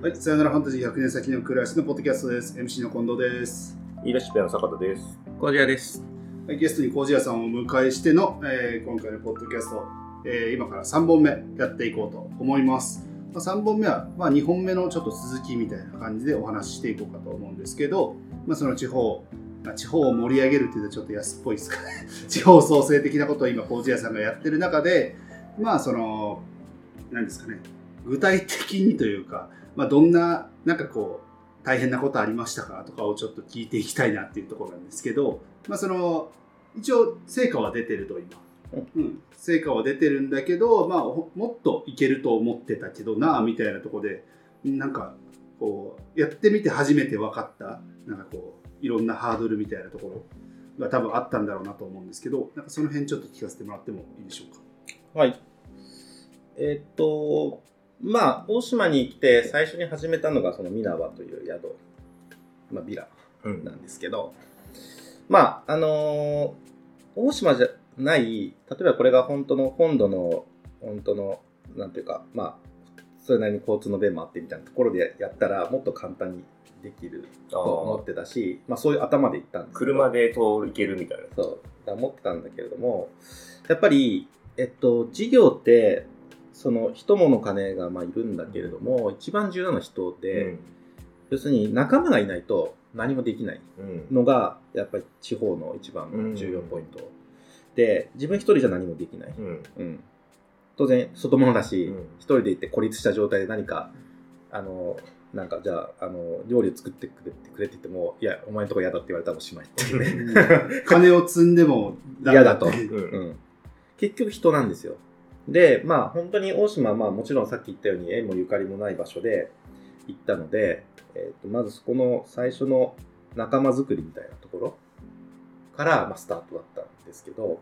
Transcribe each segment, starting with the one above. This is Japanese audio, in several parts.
はい、さよならファンタジー100年先の暮らしのポッドキャストです。MC の近藤です。言い出しっぺの坂田です。コージアです。はい、ゲストに麹屋さんをお迎えしての、えー今回のポッドキャスト、えー今から3本目やっていこうと思います。まあ、3本目は、まあ、2本目のちょっと続きみたいな感じでお話ししていこうかと思うんですけど、まあ、その地方、まあ、地方を盛り上げるっていうとちょっと安っぽいですかね。地方創生的なことを今麹屋さんがやってる中で、まあその、何ですかね、具体的にというか、まあ、どんな、なんかこう、大変なことありましたか？とかをちょっと聞いていきたいなっていうところなんですけど、まあ、その、一応、成果は出てると今。うん、成果は出てるんだけど、まあ、ほもっといけると思ってたけどな、みたいなところで、なんか、こう、やってみて初めて分かった、なんかこう、いろんなハードルみたいなところが多分あったんだろうなと思うんですけど、なんかその辺ちょっと聞かせてもらってもいいでしょうか？はい。えーっと、まあ、大島に来て最初に始めたのが、そのミナワという宿、まあ、ビラうん。なんですけど、まあ、あのー大島じゃない、例えばこれが本当の、本土の、本当の、なんていうか、まあ、それなりに交通の便もあってみたいなところでやったら、もっと簡単にできると思ってたし、まあ、そういう頭で行ったんです車で通る行けるみたいな。そう、だ思ってたんだけれども、やっぱり、えっと、事業って、その人物金がまあいるんだけれども、一番重要なのは人で、要するに仲間がいないと何もできないうん。のが、やっぱり地方の一番の重要ポイント。で、自分一人じゃ何もできない。うん。うん。当然、外物だし、うん一人で行って孤立した状態で何か、あの、なんかじゃあ、あの、料理を作ってくれってくれって言っても、いや、お前のとこ嫌だって言われたらおしまいっていうね。金を積んでも嫌だと。うん、結局人なんですよ。で、まあ本当に大島はまあもちろんさっき言ったように縁もゆかりもない場所で行ったので、えー、とまずそこの最初の仲間づくりみたいなところから、まあ、スタートだったんですけど、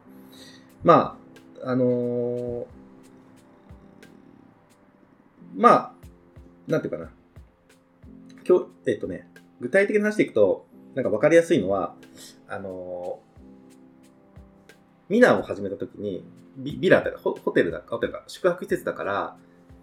まあ、あのーまあ、なんていうかな。今日、えっ、とね、具体的な話でいくと、なんか分かりやすいのは、あのーミナを始めた時にビビラだかホホテルだかホテルだ。か宿泊施設だから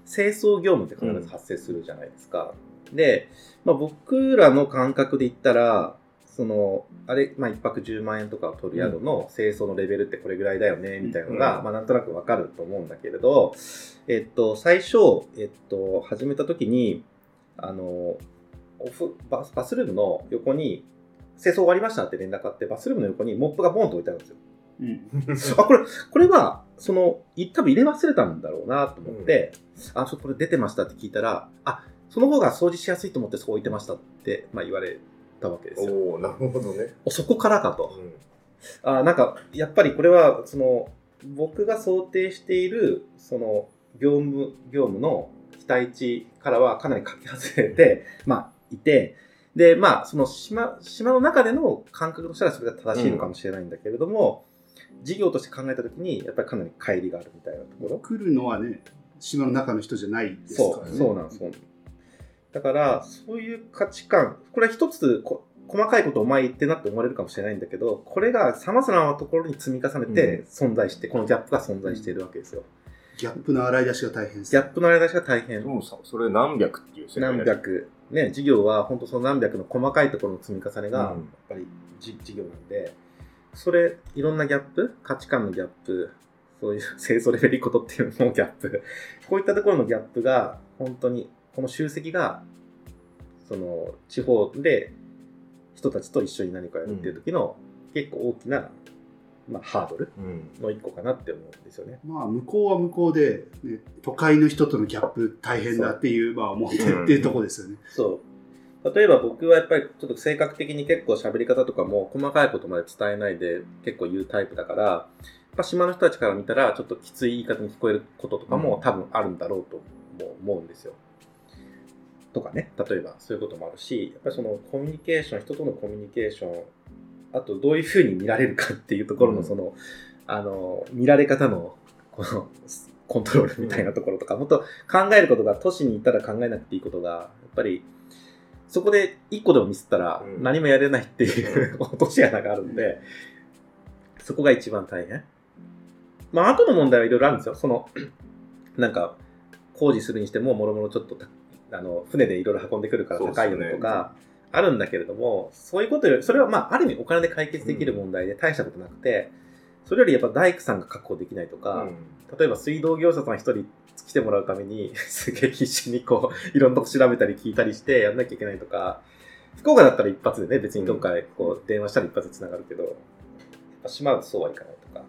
清掃業務って必ず発生するじゃないですか、で、まあ、僕らの感覚で言ったらそのあれ、まあ、1泊10万円とかを取る宿の清掃のレベルってこれぐらいだよねみたいなのが、うん。まあ、なんとなくわかると思うんだけれど、えっと、最初、えっと、始めた時にあのオフバスバスルームの横に清掃終わりましたって連絡あってバスルームの横にモップがボンと置いてあるんですようんあ、これ、これは、その、い多分入れ忘れたんだろうなと思って、あ、ちょっとこれ出てましたって聞いたら、あ、その方が掃除しやすいと思ってそう置いてましたって、まあ、言われたわけですよ。おおなるほどね。おそこからかと。うん。あ、なんか、やっぱりこれは、その、僕が想定している、その、業務、業務の期待値からはかなりかけ外れて、まあ、いて、で、まあ、その島、島の中での感覚としたらそれが正しいのかもしれないんだけれども、事業として考えたときに、やっぱりかなり乖離があるみたいなところ。来るのはね、島の中の人じゃないですそう、からね。そう。そうなんですだから、そういう価値観、これは一つこ、細かいことをお前言ってなって思われるかもしれないんだけど、これが様々なところに積み重ねて存在して、このギャップが存在しているわけですよ。ギャップの洗い出しが大変です。ギャップの間出しが大変で。もさ、それ何百っていう世界何百。ね、事業は本当その何百の細かいところの積み重ねが、うんやっぱりじ事業なんで、それ、いろんなギャップ、価値観のギャップ、そういう 清掃レベルいいことっていうのもギャップ、こういったところのギャップが、本当に、この集積が、その、地方で人たちと一緒に何かやるっていう時の、結構大きな、まあ、ハードルうん。の一個かなって思うんですよね。まあ、向こうは向こうで、ね、都会の人とのギャップ大変だっていう、まあ、思ってるっていうところですよね。そう。例えば僕はやっぱりちょっと性格的に結構喋り方とかも細かいことまで伝えないで結構言うタイプだから、やっぱ島の人たちから見たらちょっときつい言い方に聞こえることとかもうん。多分あるんだろうとも思うんですよ。とかね、例えばそういうこともあるし、やっぱりそのコミュニケーション、人とのコミュニケーション、あとどういうふうに見られるかっていうところうん。のその、あの、見られ方のこのコントロールみたいなところとか、もっと考えることが都市にいたら考えなくていいことが、やっぱりそこで一個でもミスったらうん。何もやれないっていう落とし穴があるんで、そこが一番大変。まあ、後の問題はいろいろあるんですよ。その、なんか、工事するにしても、もろもろちょっとた、あの船でいろいろ運んでくるから高いよねそうですね。とか、あるんだけれども、そういうことより、それはまあ、ある意味お金で解決できる問題で大したことなくて、それよりやっぱ大工さんが確保できないとか、例えば水道業者さん一人来てもらうために、すげえ必死にこう、いろんなとこ調べたり聞いたりしてやんなきゃいけないとか、福岡だったら一発でね、別にどっかへこう電話したら一発で繋がるけど、やっぱ島だとそうはいかないとか、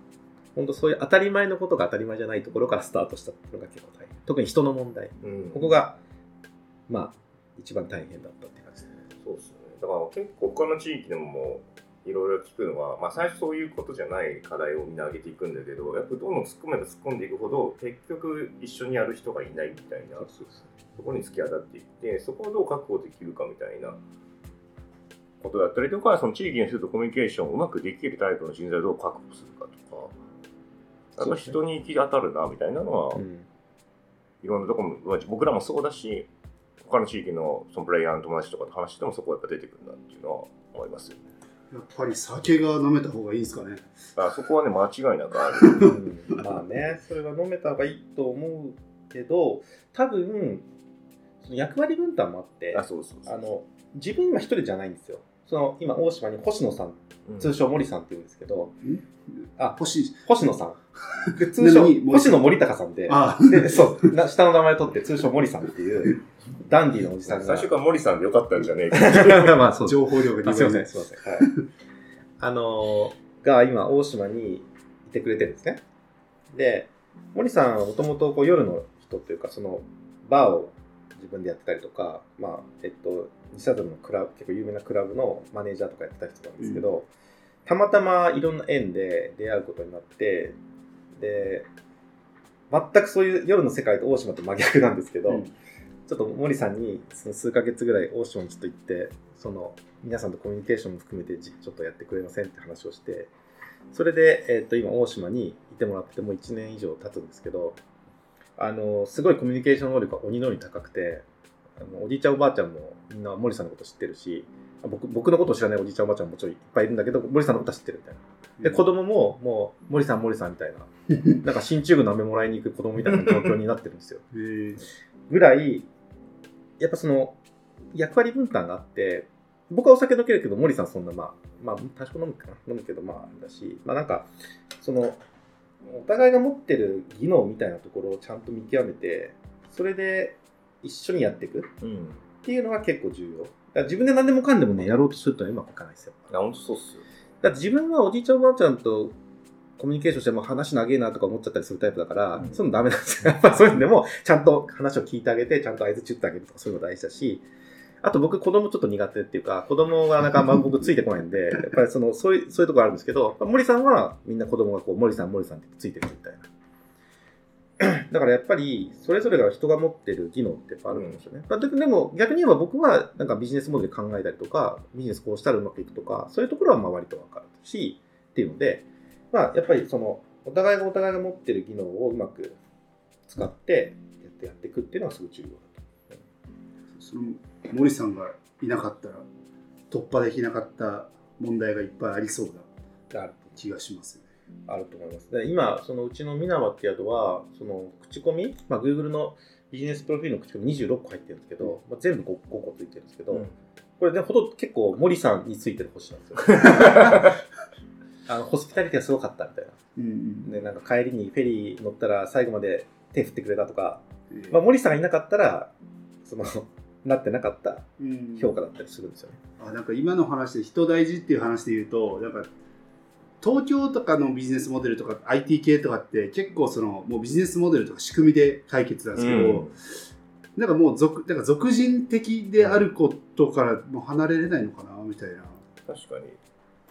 本当そういう当たり前のことが当たり前じゃないところからスタートしたっていうのが結構大変。特に人の問題。うんここが、まあ、一番大変だったって感じですね。そうですよね。だから結構他の地域でももういろいろ聞くのは、まあ最初そういうことじゃない課題をみんな上げていくんだけど、やっぱどんどん突っ込めば突っ込んでいくほど、結局一緒にやる人がいないみたいな、そこに突き当たっていって、そこをどう確保できるかみたいなことだったりとか、その地域の人とコミュニケーションをうまくできるタイプの人材をどう確保するかとか、やっぱ人に行き当たるなみたいなのは、うん。いろんなところも、まあ僕らもそうだし、他の地域のそのプレイヤーの友達とかと話してもそこはやっぱ出てくるなっていうのは思いますよね。やっぱり酒が飲めた方がいいんですかね。あそこはね、間違いなくある。うんまあね、それは飲めた方がいいと思うけど、多分、その役割分担もあって、あ、そうそうそう。あの自分今一人じゃないんですよ。その今大島に星野さん、うん通称森さんって言うんですけど、あ欲しい。星野さん。で 通称星野森高さんで、そうな下の名前取って通称森さんっていう ダンディーのおじさんが。最初から森さんでよかったんじゃねえか。まあそう情報量があすいません、い。すいません。はい。あのーが今、大島にいてくれてるんですね。で、森さんはもともと夜の人っていうか、その、バーを自分でやってたりとか、まあ、えっと、西里のクラブ、結構有名なクラブのマネージャーとかやってた人なんですけど、たまたまいろんな縁で出会うことになって、で、全くそういう夜の世界と大島と真逆なんですけど、うんちょっと森さんにその数ヶ月ぐらい大島にちょっと行ってその皆さんとコミュニケーションも含めてじちょっとやってくれませんって話をしてそれで、えっと今大島にいてもらってもう1年以上経つんですけどあのすごいコミュニケーション能力が鬼のように高くてあのおじいちゃんおばあちゃんもみんな森さんのこと知ってるしあ僕僕のことを知らないおじいちゃんおばあちゃんももちろんいっぱいいるんだけど森さんのことは知ってるみたいな。で子供ももう森さん森さんみたいななんか進駐軍の飴もらいに行く子供みたいな状況になってるんですよ。えーぐらい、やっぱその、役割分担があって、僕はお酒飲けるけど、森さんそんな、まあ、まあ、多少飲むかな。飲むけど、まあ、だし、まあなんか、その、お互いが持ってる技能みたいなところをちゃんと見極めて、それで一緒にやっていくっうん。ていうのが結構重要。だ自分で何でもかんでもね、やろうとするとうまくいかないですよ。あ、ほんとそうっすよ。だって自分はおじいちゃんおばあちゃんとコミュニケーションしても話長えなとか思っちゃったりするタイプだから、うんそういうのダメなんですよ。やっぱそういうのでも、ちゃんと話を聞いてあげて、ちゃんと合図打ってあげるとか、そういうの大事だし、あと僕子供ちょっと苦手っていうか、子供がなんかあんま僕ついてこないんで、やっぱりその、そういう、そういうところあるんですけど、森さんはみんな子供がこう、森さん、森さんってついてるみたいな。だからやっぱり、それぞれが人が持ってる技能ってやっぱあるんですよね。まあででも逆に言えば僕はなんかビジネスモデル考えたりとか、ビジネスこうしたらうまくいくとか、そういうところはまあ割とわかるし、っていうので、まあやっぱりその、お互いがお互いが持ってる技能をうまく使ってやってやっていくっていうのはすごい重要だと。その森さんがいなかったら突破できなかった問題がいっぱいありそうなある気がしますよね。あると思います。で今、そのうちのミナワって宿は、その口コミ、まあ、Google のビジネスプロフィールの口コミ26個入ってるんですけど、まあ、全部 5, 5個ついてるんですけど、うんこれね、ほとんど結構森さんについてる星なんですよ。あのホスピタリティがすごかったみたいな。うんうんで、なんか帰りにフェリー乗ったら最後まで手振ってくれたとか、えーまあ、森さんがいなかったら、その、なってなかったうん評価だったりするんですよね。あなんか今の話で人大事っていう話で言うとなんか東京とかのビジネスモデルとか IT 系とかって結構そのもうビジネスモデルとか仕組みで解決なんですけど、うんなんかもう俗なんか俗人的であることからもう離れれないのかなみたいな。確かに。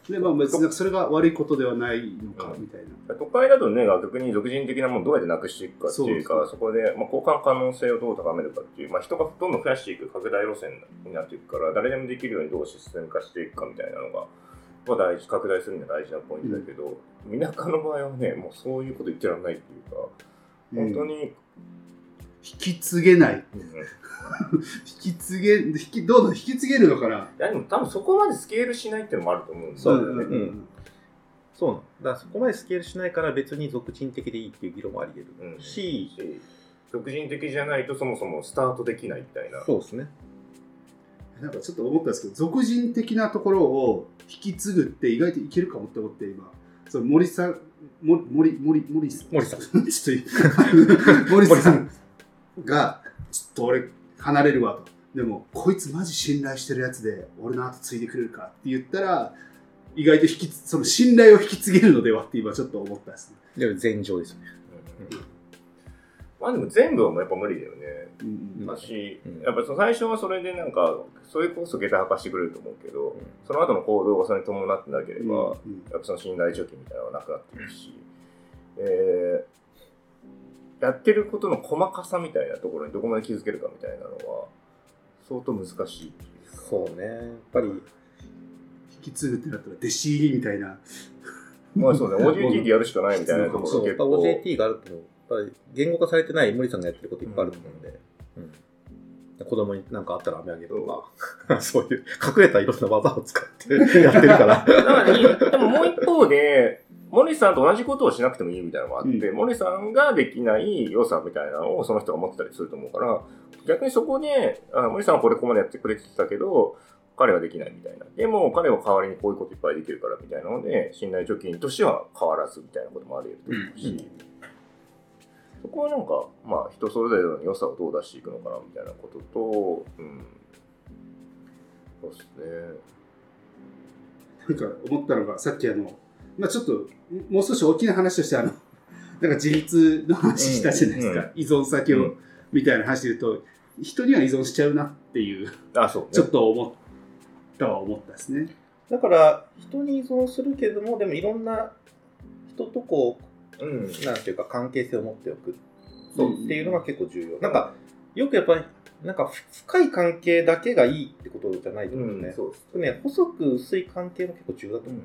でまあ別にそれが悪いことではないのかうん。みたいな。都会だとね、逆に俗人的なものをどうやってなくしていくかっていうか、そこで、まあ、交換可能性をどう高めるかっていう、まあ、人がどんどん増やしていく拡大路線になっていくから、誰でもできるようにどうシステム化していくかみたいなのが、まあ、大事、拡大するには大事なポイントだけど、田舎の場合はね、もうそういうこと言ってらんないっていうか、本当に、引き継げない。うん引き継げ、引き、どうだ、引き継げるのかな。いやでも多分そこまでスケールしないっていうのもあると思うんですよね。そうだよねうんそうなの。だからそこまでスケールしないから別に俗人的でいいっていう議論もあり得うんるし、俗人的じゃないとそもそもスタートできないみたいな。そうですね。なんかちょっと思ったんですけど、俗人的なところを引き継ぐって意外といけるかもって思って、今。その森さん、も森、森、森さん。森さん ちょっと、森さん が、ちょっと俺、離れるわと。でも、こいつマジ信頼してるやつで、俺の後継いでくれるかって言ったら、意外と引きつ、その信頼を引き継げるのではって今ちょっと思ったんですね。でも前情ですよね。まあでも全部はやっぱ無理だよね。うんだしうん、やっぱその最初はそれでなんか、それこそ下駄履かしてくれると思うけど、うんその後の行動がそれに伴ってなければ、うんやっぱその信頼貯金みたいなのがなくなってるし、えーやってることの細かさみたいなところにどこまで気づけるかみたいなのは、相当難しいそうね。やっぱり、引き継ぐってなったら弟子入りみたいな。まあそうね、OJT でやるしかないみたいなとこそう、やっぱろ結構。OJT があると、やっぱり言語化されてない森さんがやってることいっぱいあると思うんで、うん、子供に何かあったら飴あげるとか、そういう隠れたいろんな技を使ってやってるから。だからでももう一方で、森さんと同じことをしなくてもいいみたいなのがあって、うん森さんができない良さみたいなのをその人が持ってたりすると思うから、逆にそこで、あ森さんはこれここまでやってくれてたけど、彼はできないみたいな。でも彼は代わりにこういうこといっぱいできるからみたいなので、信頼貯金としては変わらずみたいなこともあり得ると思うし、うんそこはなんか、まあ人それぞれの良さをどう出していくのかなみたいなことと、うん。そうですね。なんか思ったのが、さっきあの、まあちょっと、もう少し大きな話として、あの、なんか自立の話したじゃないですか。うん依存先を、うんみたいな話で言うと、人には依存しちゃうなっていう、あ、そうね。ちょっと思ったは思ったですね。だから、人に依存するけれども、でもいろんな人とこうん。う、なんていうか関係性を持っておくそうっていうのが結構重要。なんか、よくやっぱり、なんか深い関係だけがいいってことじゃないと思うんですね。そうです。ね、細く薄い関係も結構重要だと思う。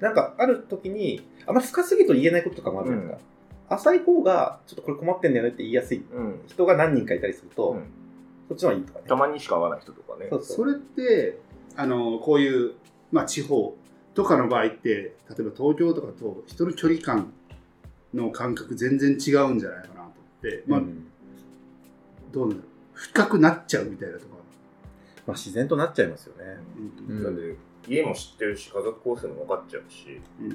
なんかある時に、あんまり深すぎると言えないこととかもあるじゃないですか。浅い方が、ちょっとこれ困ってんだよねって言いやすいうん。人が何人かいたりすると、うんそっちの方がいいとかね。たまにしか会わない人とかね。そうそうそれって、あの、こういう、まあ地方とかの場合って、例えば東京とかと人の距離感の感覚全然違うんじゃないかなと思って、まあ、うんどうなんだろう。深くなっちゃうみたいなとこまあ、自然となっちゃいますよね。ろ。うんうんだって家も知ってるし、家族構成も分かっちゃうし、うん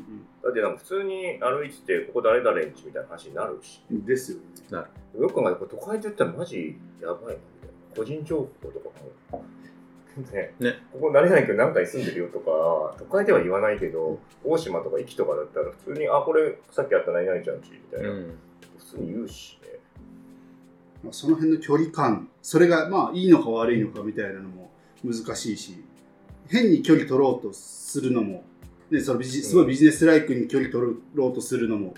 だってなんか普通に歩いてて、ここ誰々んちみたいな話になるし、うんですよね。よく考えて都会で言ったらマジやばいなみたいな。個人情報とかも。ね、ねここ慣れないけど何回住んでるよとか、都会では言わないけど、大島とか壱岐とかだったら普通に、あ、これさっきあった何々ちゃんちみたいな、うん。普通に言うしね。まあ、その辺の距離感、それがまあいいのか悪いのかみたいなのも難しいし、変に距離取ろうとするのも、ね、そのビジすごいビジネスライクに距離取ろうとするのも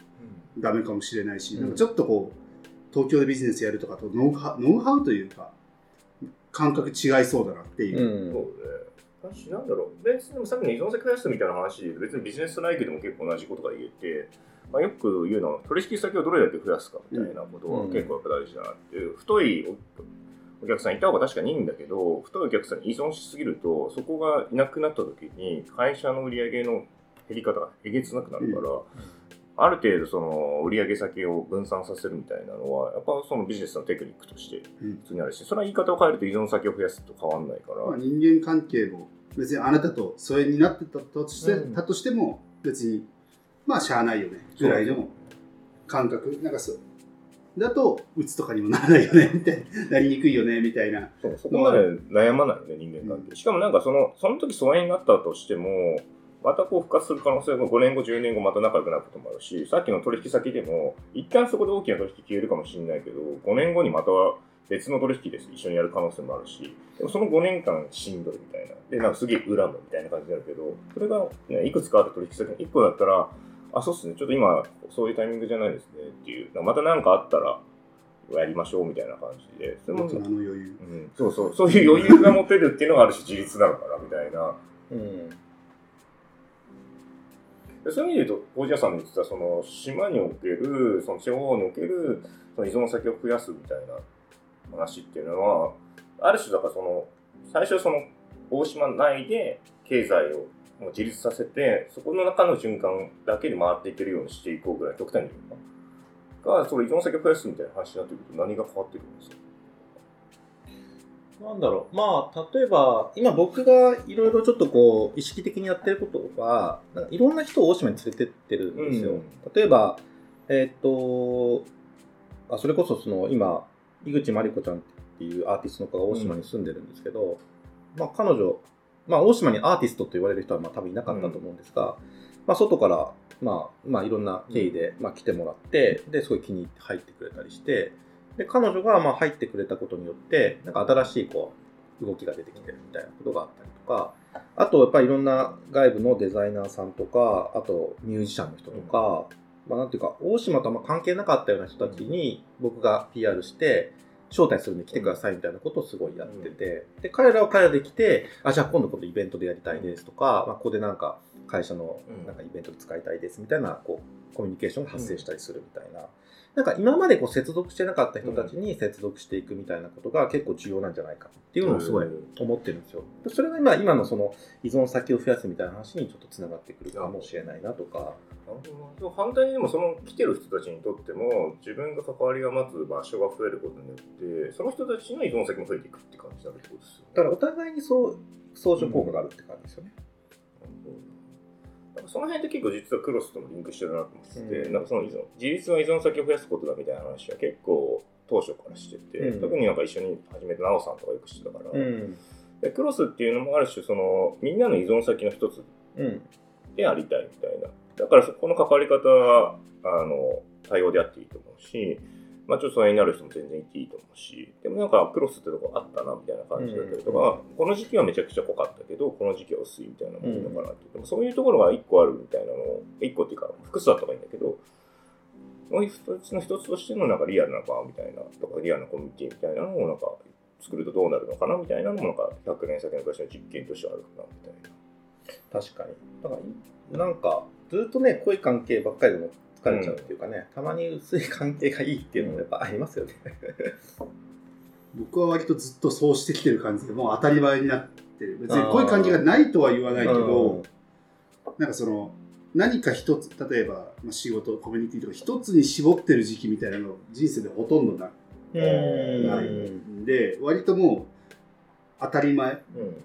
ダメかもしれないし、うんなんかちょっとこう、東京でビジネスやるとかとノウハウノウハウというか、感覚違いそうだなっていうう。ん。そうね。私なんだろう、別にでもさっきの依存性増やすみたいな話別にビジネスライクでも結構同じことが言えて、まあ、よく言うのは、取引先をどれだけ増やすかみたいなことはうん結構やっぱ大事だなっていう、太いおお客さんいた方が確かにいいんだけど、太いお客さんに依存しすぎると、そこがいなくなった時に、会社の売り上げの減り方がえげつなくなるから、ある程度その売上先を分散させるみたいなのは、やっぱそのビジネスのテクニックとしてうん。普通にあるし、それは言い方を変えると依存先を増やすと変わんないから、まあ、人間関係も別にあなたと疎遠になってたとして,、うん。たとしても別にまあしゃあないよね。ぐらいの感覚。なんかそうだとうつとかにもならないよねみたいな。なりにくいよねみたいな。そうそこまで悩まないよね、人間関係。しかもなんかその、その時疎遠になったとしても、またこう復活する可能性が5年後、10年後また仲良くなることもあるし、さっきの取引先でも、一旦そこで大きな取引消えるかもしれないけど、5年後にまた別の取引です。一緒にやる可能性もあるし、でもその5年間しんどいみたいな。で、なんかすげえ恨むみたいな感じになるけど、それが、ね、いくつかある取引先の1個だったら、あ、そうっすね、ちょっと今、そういうタイミングじゃないですねっていう、また何かあったら、やりましょうみたいな感じで、それも大人の余裕。うん、そうそう、そういう余裕が持てるっていうのがある種自立なのかな、みたいな。うん。でそういう意味で言うと、大地屋さんの言ってた、その、島における、その地方における、その依存先を増やすみたいな話っていうのは、ある種だからその、最初その、大島内で経済をもう自立させて、そこの中の循環だけで回っていけるようにしていこうぐらい極端に言うがその依存先を増やすみたいな話になってくると何が変わってくるんですか？なんだろう。まあ、例えば、今僕がいろいろちょっとこう、意識的にやってることは、いろんな人を大島に連れてってるんですよ。うん例えば、えーっと、あ、それこそその、今、井口まりこちゃんっていうアーティストの子が大島に住んでるんですけど、まあ彼女、まあ大島にアーティストと言われる人はまあ多分いなかったと思うんですが、まあ外から、まあ、まあいろんな経緯で、まあ来てもらって、で、すごい気に入って入ってくれたりして、で、彼女がまあ入ってくれたことによって、なんか新しいこう、動きが出てきてるみたいなことがあったりとか、あとやっぱりいろんな外部のデザイナーさんとか、あとミュージシャンの人とか、まあなんていうか、大島とあんま関係なかったような人たちに僕が PR して、招待するんで来てくださいみたいなことをすごいやってて、で、彼らは彼らで来て、あ、じゃあ今度このイベントでやりたいですとか、まあここでなんか会社のうんなんかイベントで使いたいですみたいな、こう、コミュニケーションが発生したりするみたいな。なんか今までこう接続してなかった人たちに接続していくみたいなことが結構重要なんじゃないかっていうのをすごい思ってるんですよ。でそれが今今のその依存先を増やすみたいな話にちょっとつながってくるかもしれないなとか。反対にでもその来てる人たちにとっても自分が関わりが待つ場所が増えることによってその人たちの依存先も増えていくって感じになるってことですよね。だからお互いにそう相乗効果があるって感じですよね。なんかその辺って結構実はクロスともリンクしてるなと思ってて、うんなんかその依存自立の依存先を増やすことだみたいな話は結構当初からしてて、うん特になんか一緒に始めた奈緒さんとかよく知ってたから、うん。でクロスっていうのもある種そのみんなの依存先の一つうん。でありたいみたいな。だからそこの関わり方は、あの、多様であっていいと思うし、まあちょっとそれになる人も全然いていいと思うし、でもなんかクロスってとこあったなみたいな感じだったりとか、この時期はめちゃくちゃ濃かったけど、この時期は薄いみたいなのもいいのかなって。でもそういうところが一個あるみたいなのを、一個っていうか複数あった方がいいんだけど、もう一つの一つとしてのなんかリアルな場みたいな、とかリアルなコミュニティみたいなのをなんか作るとどうなるのかなみたいなのもなんか100年先の昔の実験としてはあるかなみたいな。確かに。だから、なんか、ずっとね、濃い関係ばっかりでも疲れちゃうっていうかね、たまに薄い関係がいいっていうのもやっぱありますよね。僕は割とずっとそうしてきてる感じでもう当たり前になってる。別にこういう感じがないとは言わないけどなんかその何か一つ例えば、まあ、仕事コミュニティとか一つに絞ってる時期みたいなの人生でほとんどないんで割ともう当たり前。だかうん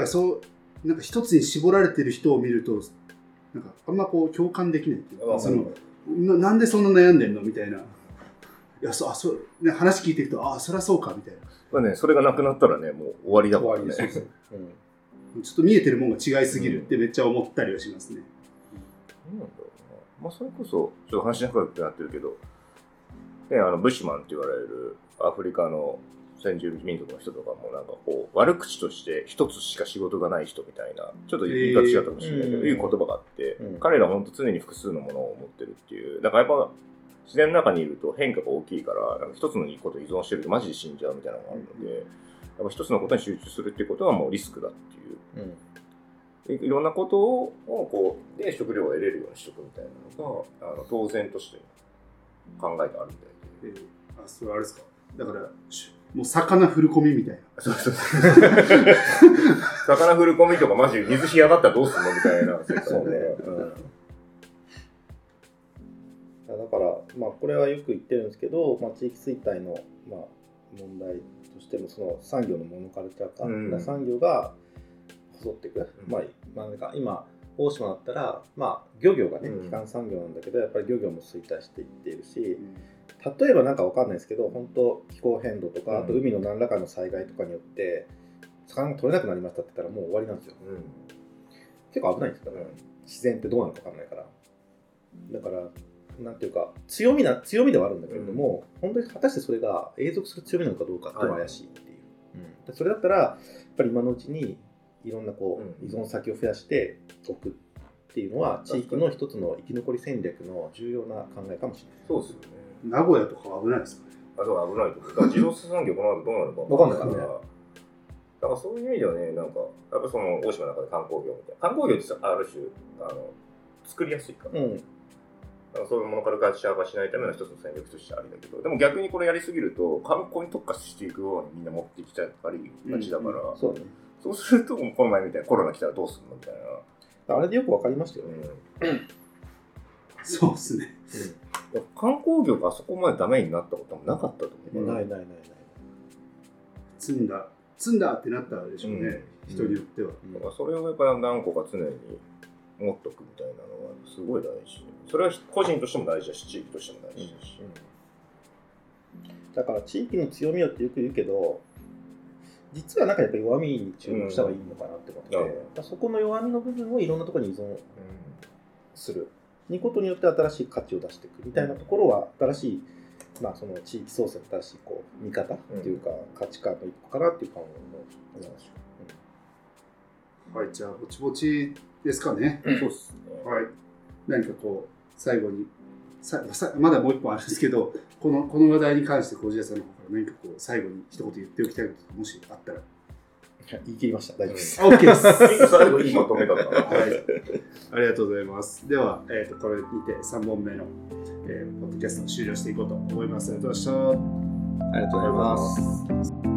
らそうなんか一つに絞られてる人を見るとなんかあんまこう共感できないっていうかそのななんでそんな悩んでんの？みたいな。いやそあそうね、話聞いてると、あそりゃそうかみたいな。まあね、それがなくなったらね、もう終わりだ終からね。わりですね。うん。ちょっと見えてるもんが違いすぎるってめっちゃ思ったりはしますね。なんだろうな。まあ、それこそ、ちょっと話しなくなってるけど、ね、あの、ブッシュマンって言われるアフリカの先住民族の人とかも、なんかこう、悪口として一つしか仕事がない人みたいな、ちょっと言い方違ったかもしれないけど、えー。いう言葉があって、うん。彼らは本当常に複数のものを持ってるっていう、だからやっぱ、自然の中にいると変化が大きいから、なんか一つのことを依存してるとマジで死んじゃうみたいなのがあるので、やっぱ一つのことに集中するっていうことはもうリスクだっていう。うん。いいろんなことをこうで食料を得れるようにしとくみたいなのがあの当然として考えてあるみたいで。えー。あそれあれですか？だからしもう魚振る込みみたいな。そうそう魚振る込みとかマジ水干上がったらどうすんのみたいな。世界そうね。で。うん。だから、まあ、これはよく言ってるんですけど、まあ、地域衰退の、まあ、問題としてもその産業のモノカルチャー化、うん。産業が細っていく、うん。まあまあ、なんか今大島だったら、まあ、漁業がねうん。基幹産業なんだけどやっぱり漁業も衰退していっているし例えばなんかわかんないですけど本当気候変動とか、うん。あと海の何らかの災害とかによって魚が取れなくなりましたって言ったらもう終わりなんですよ。うん。結構危ないんですよだから自然ってどうなのか分かんないから。だからなんていうか強みな強みではあるんだけれども、本当に果たしてそれが永続する強みなのかどうかって怪しいっていう、うん。でそれだったらやっぱり今のうちにいろんなこう、うん。依存先を増やしておくっていうのは地域の一つの生き残り戦略の重要な考えかもしれない。そうですよね。名古屋とかは危ないですかね？あとは危ないと思う。だから自動車産業この後どうなるかわかんないからねだからそういう意味ではね、なんか、やっぱその大島の中で観光業みたいな。観光業ってさある種、あの、作りやすいから。うんだからそういうものからカルチャー化しないための一つの戦略としてありだけど、でも逆にこれやりすぎると、観光に特化していくようにみんな持ってきちゃったりがちだから、うんそうだねそうすると、この前みたいなコロナ来たらどうするのみたいな。あれでよく分かりましたよね、そうですね。観光業があそこまでダメになったこともなかったと思う。ないないないない。積んだ積んだってなったでしょうね、うん人によっては、だからそれをやっぱ何個か常に持っとくみたいなのはすごい大事。それは個人としても大事だし、地域としても大事だし。だから地域の強みをってよく言うけど、実はなんかやっぱ弱みに注目した方がいいのかなって思って、うんそこの弱みの部分をいろんなところに依存する。にことによって新しい価値を出していくみたいなところは、新しい、まあその地域創生の新しいこう見方っていうか、価値観の一個かなっていう感じの話。はいじゃあぼちぼちですかね、そうですね。はい。何かこう最後にささまだもう一本あるんですけどこのこの話題に関して小路屋さんの方から何かこう最後に一言言っておきたいこともしあったら言い切りました。大丈夫です。あ OK です 最後いいまとめだったな。はい、ありがとうございます。では、えー、とこれにて3本目の、えーポッドキャストを終了していこうと思います。ありがとうございました。ありがとうございます。